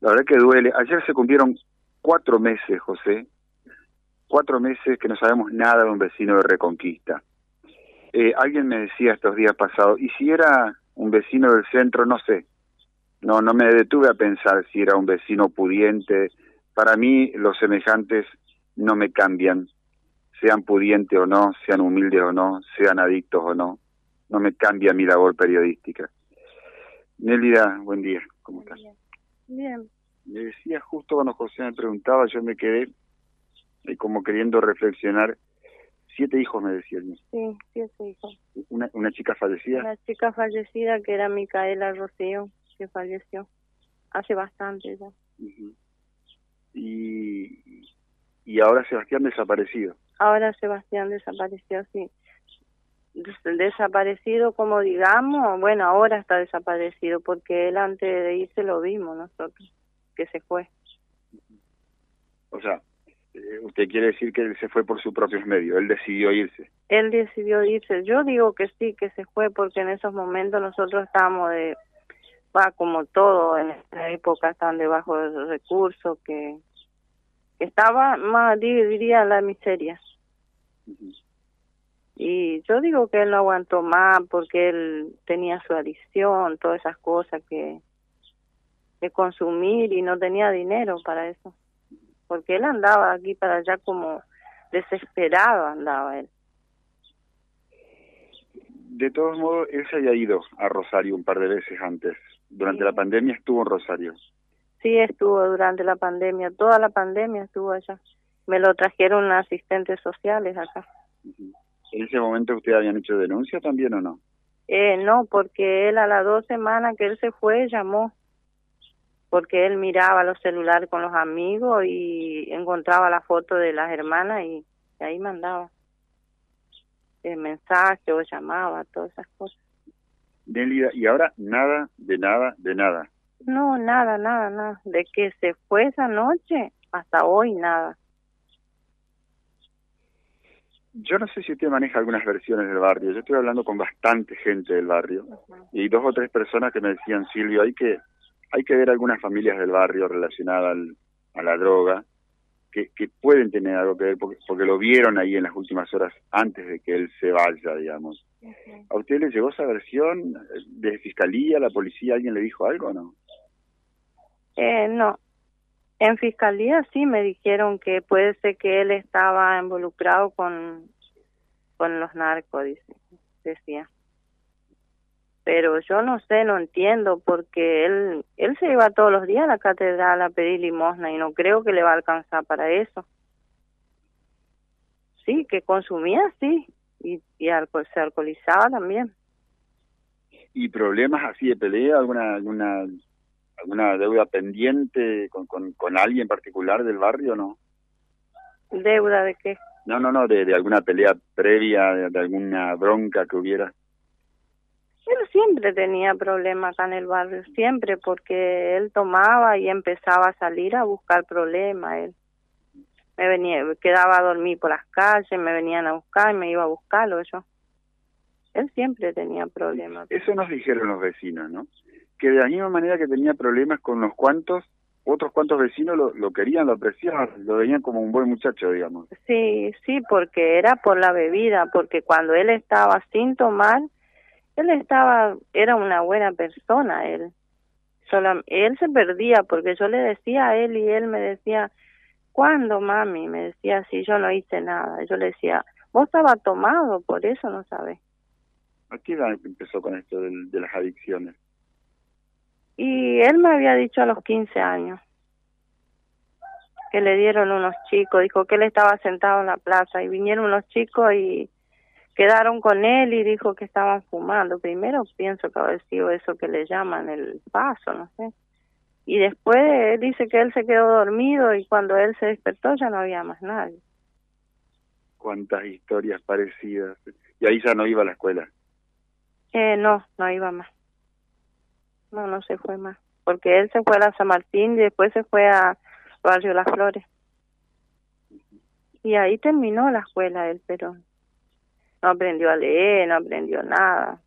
La verdad que duele. Ayer se cumplieron cuatro meses, José, cuatro meses que no sabemos nada de un vecino de Reconquista. Eh, alguien me decía estos días pasados, y si era un vecino del centro, no sé, no, no me detuve a pensar si era un vecino pudiente. Para mí los semejantes no me cambian, sean pudientes o no, sean humildes o no, sean adictos o no, no me cambia mi labor periodística. Nélida, buen día, ¿cómo estás? Bien. Me decía justo cuando José me preguntaba, yo me quedé eh, como queriendo reflexionar. Siete hijos me decía él. Sí, siete hijos. Una, una chica fallecida. Una chica fallecida que era Micaela Rocío, que falleció hace bastante ya. Y, y ahora Sebastián desaparecido. Ahora Sebastián desapareció, sí. Des- Desaparecido, como digamos, bueno, ahora está desaparecido, porque él antes de irse lo vimos nosotros, que se fue. O sea, eh, usted quiere decir que él se fue por sus propios medios, él decidió irse. Él decidió irse. Yo digo que sí, que se fue, porque en esos momentos nosotros estábamos de, va, como todo en esta época, están debajo de los recursos, que, que estaba más, di- diría, la miseria. Y yo digo que él no aguantó más porque él tenía su adicción, todas esas cosas que de consumir y no tenía dinero para eso. Porque él andaba aquí para allá como desesperado andaba él. De todos modos, él se había ido a Rosario un par de veces antes. Durante Sí. la pandemia estuvo en Rosario. Sí estuvo durante la pandemia, toda la pandemia estuvo allá. Me lo trajeron asistentes sociales acá. Ujú. ¿En ese momento usted habían hecho denuncia también o no? Eh, no, porque él a las dos semanas que él se fue llamó, porque él miraba los celulares con los amigos y encontraba la foto de las hermanas y, y ahí mandaba el mensaje o llamaba, todas esas cosas. Nélida, y ahora nada, de nada, de nada. No, nada, nada, nada. De que se fue esa noche hasta hoy nada. Yo no sé si usted maneja algunas versiones del barrio. Yo estoy hablando con bastante gente del barrio y dos o tres personas que me decían, Silvio, hay que hay que ver algunas familias del barrio relacionadas al- a la droga que, que pueden tener algo que ver porque, porque lo vieron ahí en las últimas horas antes de que él se vaya, digamos. ¿A usted le llegó esa versión de fiscalía, la policía, alguien le dijo algo o no? Eh, no. En fiscalía sí me dijeron que puede ser que él estaba involucrado con, con los narcos, decía. Pero yo no sé, no entiendo, porque él, él se iba todos los días a la catedral a pedir limosna y no creo que le va a alcanzar para eso. Sí, que consumía, sí, y, y alcohol, se alcoholizaba también. ¿Y problemas así de pelea, alguna alguna alguna deuda pendiente con, con, con alguien particular del barrio no? ¿Deuda de qué? No, no, no, de, de alguna pelea previa, de, de alguna bronca que hubiera. Él siempre tenía problemas acá en el barrio, siempre, porque él tomaba y empezaba a salir a buscar problemas. Él me venía, quedaba a dormir por las calles, me venían a buscar y me iba a buscarlo yo. Él siempre tenía problemas. Eso nos dijeron los vecinos, ¿no? Que de la misma manera que tenía problemas con unos cuantos, otros cuantos vecinos lo, lo querían, lo apreciaban, lo veían como un buen muchacho, digamos. Sí, sí, porque era por la bebida, porque cuando él estaba sin tomar, él estaba, era una buena persona, él. Sola, él se perdía porque yo le decía a él y él me decía, ¿cuándo, mami? Me decía así, yo no hice nada. Yo le decía, vos estabas tomado, por eso no sabes. ¿A qué edad empezó con esto del- de las adicciones? Y él me había dicho a los 15 años que le dieron unos chicos, dijo que él estaba sentado en la plaza y vinieron unos chicos y quedaron con él y dijo que estaban fumando. Primero pienso que haber sido eso que le llaman el paso, no sé. Y después él dice que él se quedó dormido y cuando él se despertó ya no había más nadie. Cuántas historias parecidas. Y ahí ya no iba a la escuela. Eh, no, no iba más. No, no se fue más. Porque él se fue a San Martín y después se fue a Barrio Las Flores. Y ahí terminó la escuela él, pero no aprendió a leer, no aprendió nada.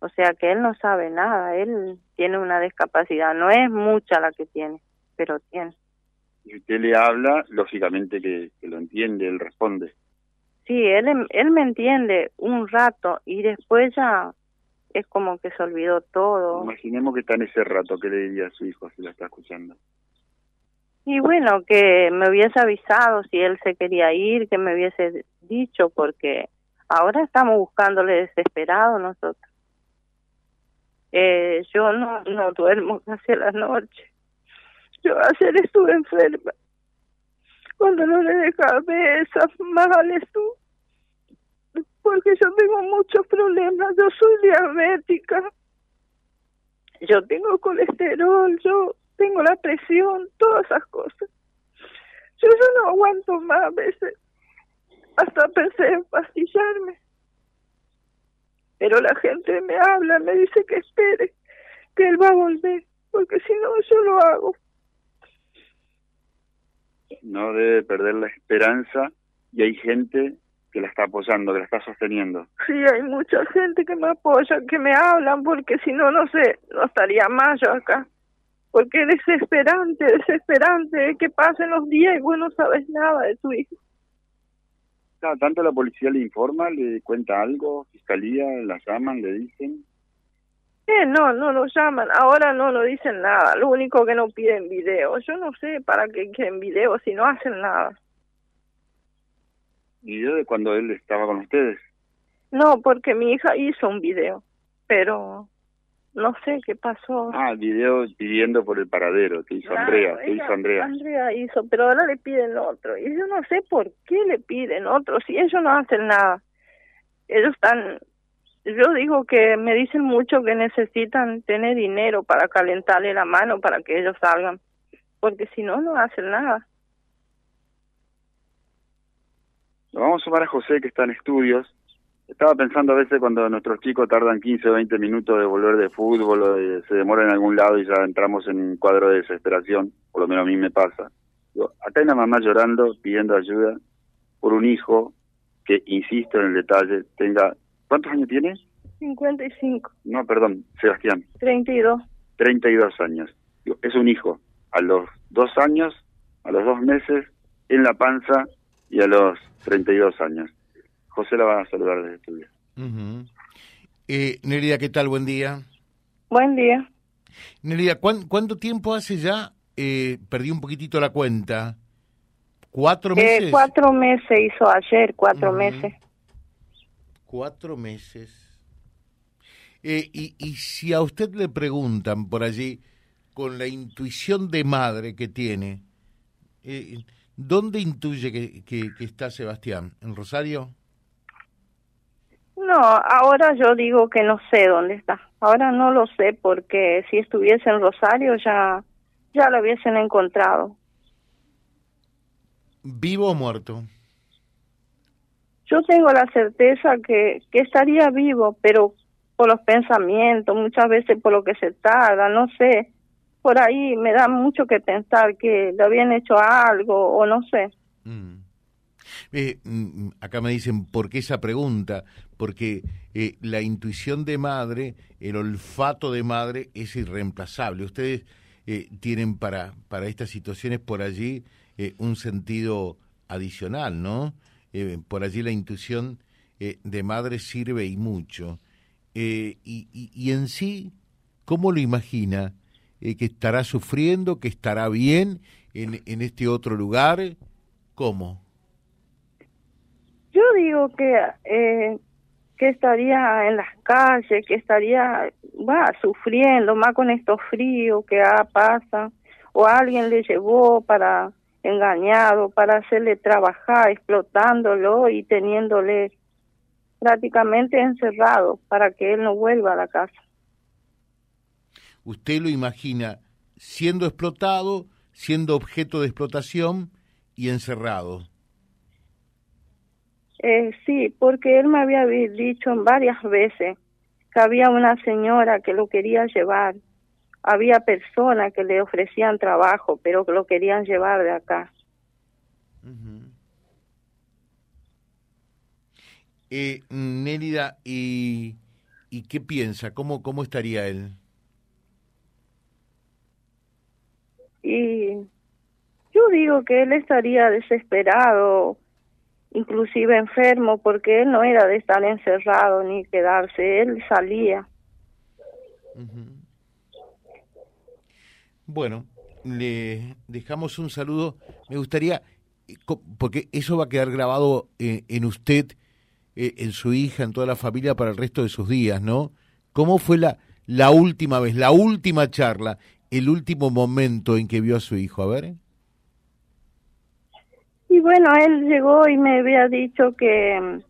O sea que él no sabe nada, él tiene una discapacidad, no es mucha la que tiene, pero tiene. Y usted le habla, lógicamente que, lo entiende, él responde. Sí, él, él me entiende un rato y después ya es como que se olvidó todo. Imaginemos que está en ese rato, ¿qué le diría a su hijo si la está escuchando? Y bueno, que me hubiese avisado si él se quería ir, que me hubiese dicho, porque ahora estamos buscándole desesperado nosotros. Eh, yo no, no duermo casi la noche. Yo ayer estuve enferma. Cuando no le dejaba esa más tú. Porque yo tengo muchos problemas. Yo soy diabética. Yo tengo colesterol. Yo tengo la presión. Todas esas cosas. Yo ya no aguanto más a veces. Hasta pensé en pastillarme. Pero la gente me habla, me dice que espere, que él va a volver, porque si no, yo lo hago no debe perder la esperanza y hay gente que la está apoyando, que la está sosteniendo. Sí, hay mucha gente que me apoya, que me hablan, porque si no, no sé, no estaría más yo acá. Porque es desesperante, desesperante, que pasen los días y vos no sabes nada de tu hijo. ¿Tanto la policía le informa, le cuenta algo, fiscalía, la llaman, le dicen? Eh, no, no lo llaman. Ahora no lo dicen nada. Lo único que no piden video. Yo no sé para qué quieren video si no hacen nada. ¿Video de cuando él estaba con ustedes? No, porque mi hija hizo un video, pero no sé qué pasó. Ah, video pidiendo por el paradero que hizo Andrea, que hizo Andrea. Andrea hizo, pero ahora le piden otro. Y yo no sé por qué le piden otro si ellos no hacen nada. Ellos están yo digo que me dicen mucho que necesitan tener dinero para calentarle la mano para que ellos salgan, porque si no, no hacen nada. Vamos a sumar a José, que está en estudios. Estaba pensando a veces cuando nuestros chicos tardan 15 o 20 minutos de volver de fútbol o se demoran en algún lado y ya entramos en un cuadro de desesperación, por lo menos a mí me pasa. acá hay una mamá llorando, pidiendo ayuda por un hijo que, insisto en el detalle, tenga ¿Cuántos años tiene? 55. No, perdón, Sebastián. 32. 32 años. Es un hijo. A los dos años, a los dos meses, en la panza y a los 32 años. José la va a saludar desde estudio. Uh eh, Nerida, ¿qué tal? Buen día. Buen día. Nerida, ¿cuánto tiempo hace ya? Eh, perdí un poquitito la cuenta. ¿Cuatro eh, meses? cuatro meses hizo ayer, cuatro meses cuatro meses. Eh, y, y si a usted le preguntan por allí, con la intuición de madre que tiene, eh, ¿dónde intuye que, que, está Sebastián? ¿En Rosario? No, ahora yo digo que no sé dónde está. Ahora no lo sé porque si estuviese en Rosario ya, ya lo hubiesen encontrado. ¿Vivo o muerto? yo tengo la certeza que, que estaría vivo, pero por los pensamientos, muchas veces por lo que se tarda, no sé, por ahí me da mucho que pensar que le habían hecho algo o no sé. Mm. Eh, mm, acá me dicen, ¿por qué esa pregunta? Porque eh, la intuición de madre, el olfato de madre es irreemplazable. Ustedes eh, tienen para, para estas situaciones por allí un sentido adicional, ¿no? Eh, por allí la intuición eh, de madre sirve y mucho. Eh, y, y, en sí, ¿cómo lo imagina? ¿Que estará sufriendo, que estará bien en, en este otro lugar? ¿Cómo? Yo digo que, que estaría en las calles, que estaría va sufriendo, más con estos fríos que pasa, o alguien le llevó para engañado para hacerle trabajar, explotándolo y teniéndole prácticamente encerrado para que él no vuelva a la casa. Usted lo imagina siendo explotado, siendo objeto de explotación y encerrado. Eh, sí, porque él me había dicho varias veces que había una señora que lo quería llevar había personas que le ofrecían trabajo, pero que lo querían llevar de acá. eh, Nélida, y y qué piensa? ¿Cómo, ¿Cómo estaría él? Y yo digo que él estaría desesperado, inclusive enfermo, porque él no era de estar encerrado ni quedarse, él salía. Bueno, le dejamos un saludo. Me gustaría, eh, porque eso va a quedar grabado eh, en usted, eh, en su hija, en toda la familia para el resto de sus días, ¿no? ¿Cómo fue la, la última vez, la última charla, el último momento en que vio a su hijo? A ver. Y bueno, él llegó y me había dicho que mm,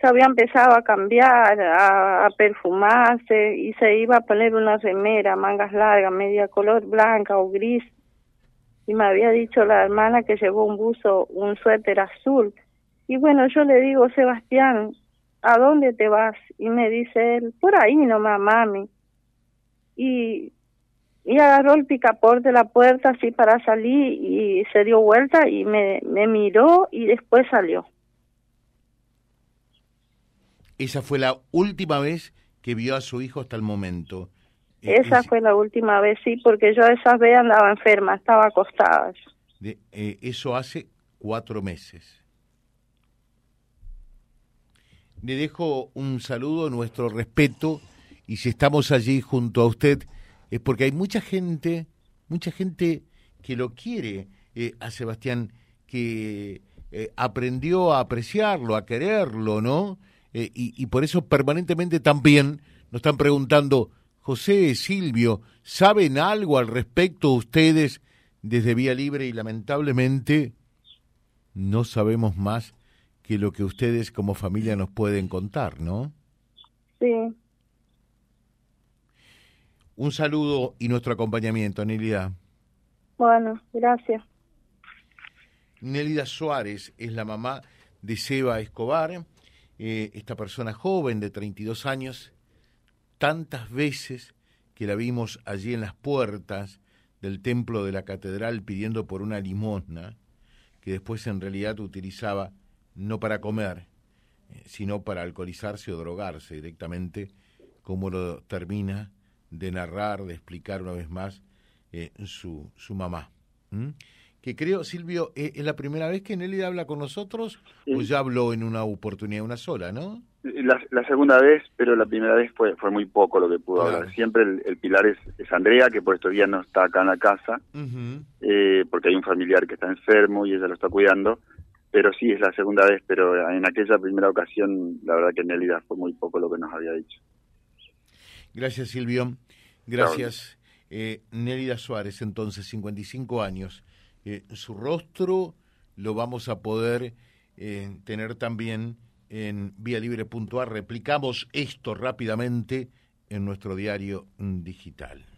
se había empezado a cambiar, a, perfumarse y se iba a poner una remera, mangas largas, media color blanca o gris. Y me había dicho la hermana que llevó un buzo, un suéter azul. Y bueno, yo le digo, Sebastián, ¿a dónde te vas? Y me dice él, por ahí nomás, mami. Y y agarró el picaporte de la puerta así para salir y se dio vuelta y me, me miró y después salió. Esa fue la última vez que vio a su hijo hasta el momento. Eh, esa fue la última vez, sí, porque yo esa vez andaba enferma, estaba acostada. Eh, eso hace cuatro meses. Le dejo un saludo, nuestro respeto, y si estamos allí junto a usted, es porque hay mucha gente, mucha gente que lo quiere eh, a Sebastián, que eh, aprendió a apreciarlo, a quererlo, ¿no? Eh, y, por eso permanentemente también nos están preguntando, José, Silvio, ¿saben algo al respecto ustedes desde Vía Libre? Y lamentablemente no sabemos más que lo que ustedes como familia nos pueden contar, ¿no? Sí. Un saludo y nuestro acompañamiento, Nelida. Bueno, gracias. Nelida Suárez es la mamá de Seba Escobar, eh, esta persona joven de 32 años, tantas veces que la vimos allí en las puertas del templo de la catedral pidiendo por una limosna, que después en realidad utilizaba no para comer, eh, sino para alcoholizarse o drogarse directamente, como lo termina de narrar, de explicar una vez más eh, su, su mamá. Que creo, Silvio, eh, es la primera vez que Nelly habla con nosotros o ya habló en una oportunidad, una sola, ¿no? La, la, segunda vez, pero la primera vez fue fue muy poco lo que pudo hablar. Siempre el, pilar es, es, Andrea, que por estos días no está acá en la casa, eh, porque hay un familiar que está enfermo y ella lo está cuidando. Pero sí, es la segunda vez, pero en aquella primera ocasión, la verdad que Nelida fue muy poco lo que nos había dicho. Gracias, Silvio. Gracias. Eh, Nérida Suárez, entonces, 55 años. Eh, su rostro lo vamos a poder eh, tener también en vialibre.ar. Replicamos esto rápidamente en nuestro diario digital